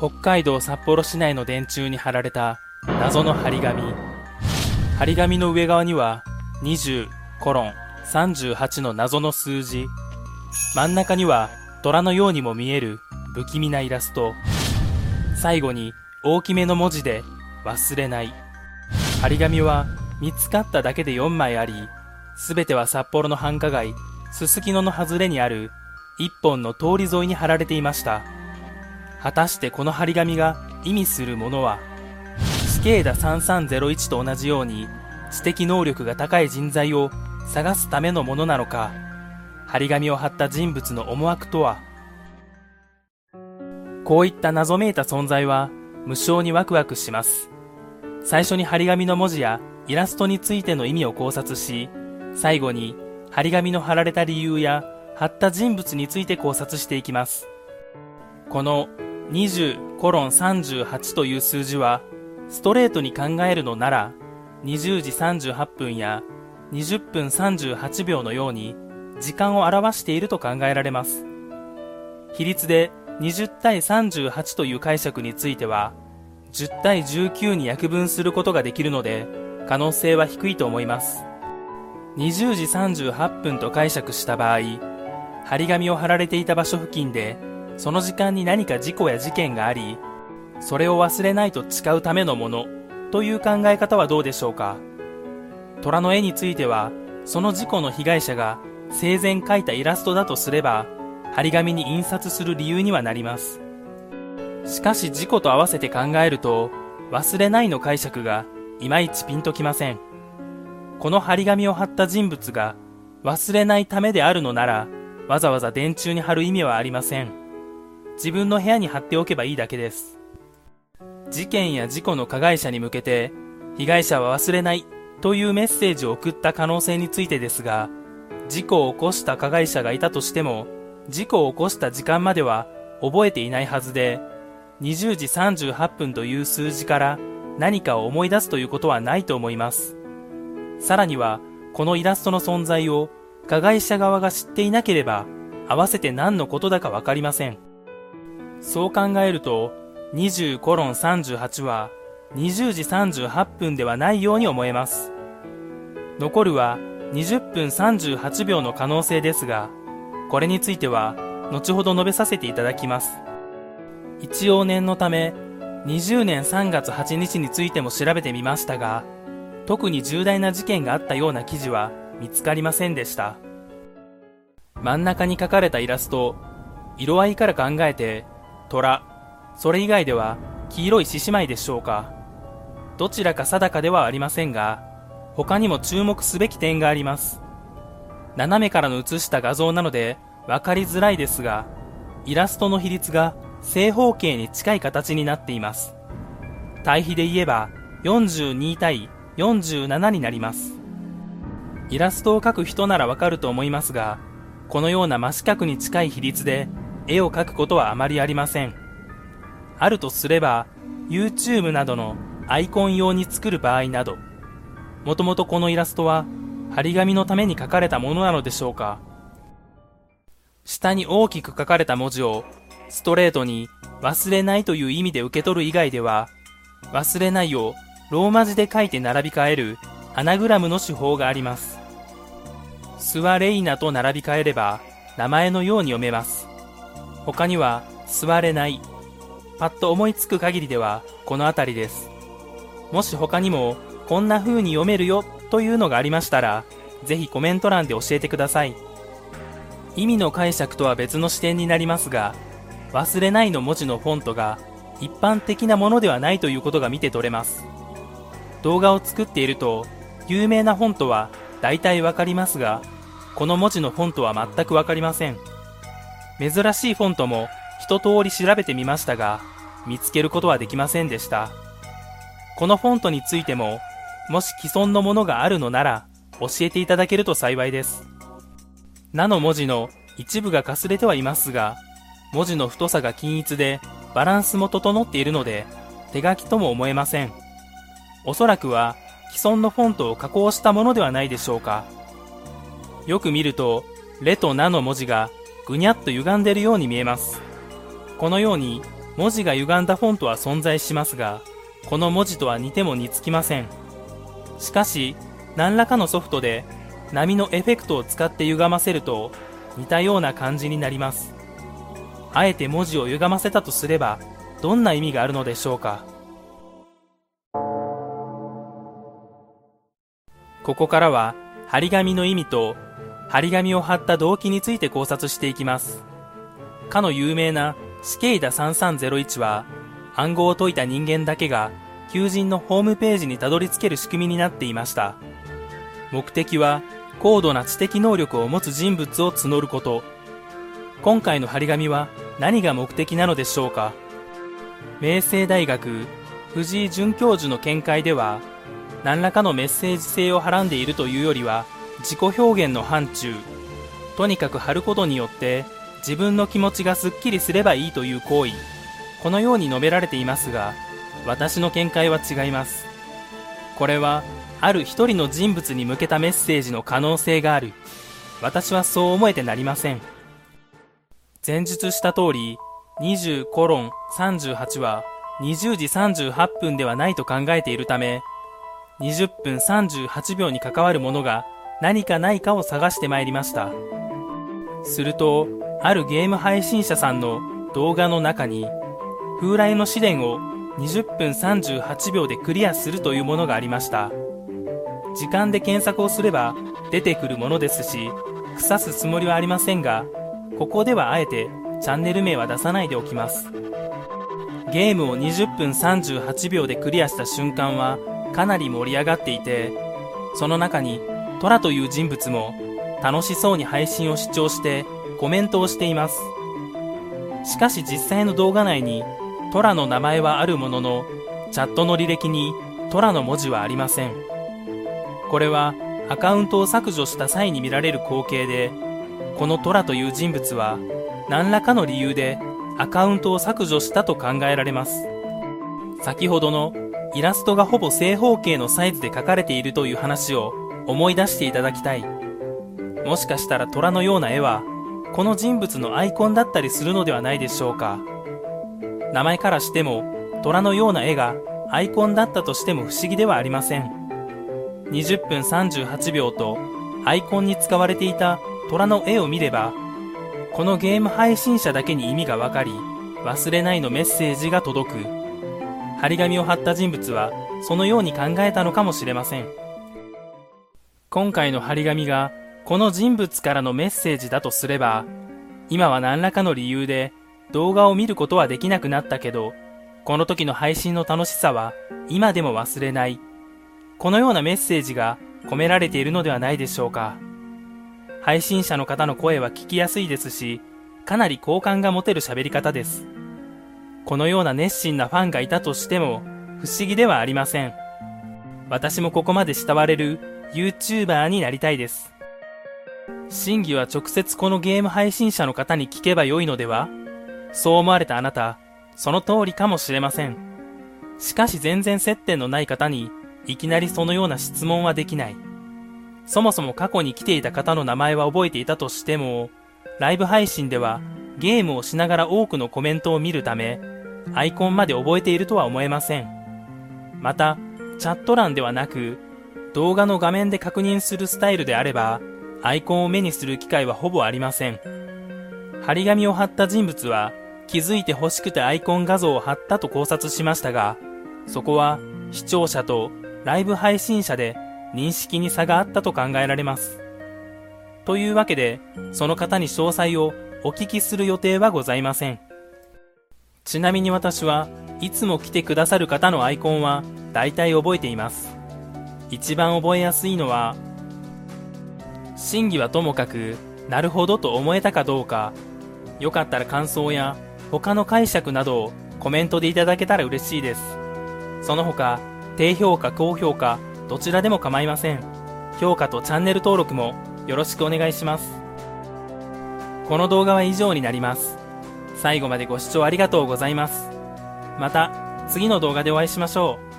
北海道札幌市内の電柱に貼られた謎の張り紙。張り紙の上側には20コロン38の謎の数字。真ん中には虎のようにも見える不気味なイラスト。最後に大きめの文字で忘れない。張り紙は見つかっただけで4枚ありすべては札幌の繁華街すすきのの外れにある一本の通り沿いに貼られていました。果たしてこの張り紙が意味するものは死刑だ3301と同じように知的能力が高い人材を探すためのものなのか張り紙を貼った人物の思惑とは？こういった謎めいた存在は無性にワクワクします。最初に張り紙の文字やイラストについての意味を考察し最後に張り紙の貼られた理由や貼った人物について考察していきます。この20コロン38という数字はストレートに考えるのなら20時38分や20分38秒のように時間を表していると考えられます。比率で20対38という解釈については10対19に約分することができるので可能性は低いと思います。20時38分と解釈した場合張り紙を貼られていた場所付近でその時間に何か事故や事件がありそれを忘れないと誓うためのものという考え方はどうでしょうか？虎の絵についてはその事故の被害者が生前描いたイラストだとすれば張り紙に印刷する理由にはなります。しかし事故と合わせて考えると忘れないの解釈がいまいちピンときません。この張り紙を貼った人物が忘れないためであるのならわざわざ電柱に貼る意味はありません。自分の部屋に貼っておけばいいだけです。事件や事故の加害者に向けて被害者は忘れないというメッセージを送った可能性についてですが事故を起こした加害者がいたとしても事故を起こした時間までは覚えていないはずで20時38分という数字から何かを思い出すということはないと思います。さらにはこのイラストの存在を加害者側が知っていなければ合わせて何のことだかわかりません。そう考えると20コロン38は20時38分ではないように思えます。残るは20分38秒の可能性ですがこれについては後ほど述べさせていただきます。一応念のため20年3月8日についても調べてみましたが特に重大な事件があったような記事は見つかりませんでした。真ん中に描かれたイラスト色合いから考えて虎。それ以外では黄色い獅子舞でしょうか。どちらか定かではありませんが他にも注目すべき点があります。斜めからの写した画像なので分かりづらいですがイラストの比率が正方形に近い形になっています。対比で言えば42対47になります。イラストを描く人ならわかると思いますがこのような真四角に近い比率で絵を描くことはあまりありません。あるとすれば YouTube などのアイコン用に作る場合などもともとこのイラストは張り紙のために書かれたものなのでしょうか。下に大きく書かれた文字をストレートに忘れないという意味で受け取る以外では忘れないをローマ字で書いて並び替えるアナグラムの手法があります。スワレイナと並び替えれば名前のように読めます。他には座れないパッと思いつく限りではこの辺りですもし他にもこんな風に読めるよというのがありましたら、ぜひコメント欄で教えてください。意味の解釈とは別の視点になりますが、忘れないの文字のフォントが一般的なものではないということが見て取れます。動画を作っていると、有名なフォントは大体わかりますが、この文字のフォントは全くわかりません。珍しいフォントも一通り調べてみましたが、見つけることはできませんでした。このフォントについてももし既存のものがあるのなら教えていただけると幸いです。なの文字の一部がかすれてはいますが、文字の太さが均一でバランスも整っているので手書きとも思えません。おそらくは既存のフォントを加工したものではないでしょうか。よく見ると、レとナの文字がぐにゃっと歪んでいるように見えます。このように文字が歪んだフォントは存在しますが、この文字とは似ても似つきません。しかし、何らかのソフトで波のエフェクトを使って歪ませると似たような感じになります。あえて文字を歪ませたとすれば、どんな意味があるのでしょうか。ここからは、張り紙の意味と、張り紙を貼った動機について考察していきます。かの有名な死刑だ3301は、暗号を解いた人間だけが、求人のホームページにたどり着ける仕組みになっていました。目的は、高度な知的能力を持つ人物を募ること。今回の張り紙は何が目的なのでしょうか明星大学藤井准教授の見解では何らかのメッセージ性をはらんでいるというよりは自己表現の範疇。とにかく貼ることによって自分の気持ちがすっきりすればいいという行為。このように述べられていますが私の見解は違います。これはある一人の人物に向けたメッセージの可能性がある。私はそう思えてなりません。前述した通り20コロン38は20時38分ではないと考えているため20分38秒に関わるものが何かないかを探してまいりました。するとあるゲーム配信者さんの動画の中に風来の試練を20分38秒でクリアするというものがありました。時間で検索をすれば出てくるものですし腐すつもりはありませんがここではあえてチャンネル名は出さないでおきます。ゲームを20分38秒でクリアした瞬間はかなり盛り上がっていてその中にトラという人物も楽しそうに配信を視聴してコメントをしています。しかし実際の動画内にトラの名前はあるもののチャットの履歴にトラの文字はありません。これはアカウントを削除した際に見られる光景でこのトラという人物は何らかの理由でアカウントを削除したと考えられます。先ほどのイラストがほぼ正方形のサイズで描かれているという話を思い出していただきたい。もしかしたら虎のような絵はこの人物のアイコンだったりするのではないでしょうか。名前からしても虎のような絵がアイコンだったとしても不思議ではありません。20分38秒とアイコンに使われていた虎の絵を見ればこのゲーム配信者だけに意味がわかり忘れないのメッセージが届く。張り紙を貼った人物はそのように考えたのかもしれません。今回の張り紙がこの人物からのメッセージだとすれば今は何らかの理由で動画を見ることはできなくなったけどこの時の配信の楽しさは今でも忘れない。このようなメッセージが込められているのではないでしょうか。配信者の方の声は聞きやすいですしかなり好感が持てる喋り方です。このような熱心なファンがいたとしても不思議ではありません。私もここまで慕われる YouTuber になりたいです。真偽は直接このゲーム配信者の方に聞けばよいのでは？そう思われたあなた、その通りかもしれません。しかし全然接点のない方にいきなりそのような質問はできない。そもそも過去に来ていた方の名前は覚えていたとしても、ライブ配信ではゲームをしながら多くのコメントを見るため、アイコンまで覚えているとは思えません。また、チャット欄ではなく、動画の画面で確認するスタイルであれば、アイコンを目にする機会はほぼありません。張り紙を貼った人物は、気づいて欲しくてアイコン画像を貼ったと考察しましたが、そこは視聴者とライブ配信者で認識に差があったと考えられます。というわけで、その方に詳細をお聞きする予定はございません。ちなみに私はいつも来てくださる方のアイコンは大体覚えています。一番覚えやすいのは、真偽はともかく、なるほどと思えたかどうか、よかったら感想や他の解釈などをコメントでいただけたら嬉しいです。その他、低評価、高評価、どちらでも構いません。評価とチャンネル登録もよろしくお願いします。この動画は以上になります。最後までご視聴ありがとうございます。また次の動画でお会いしましょう。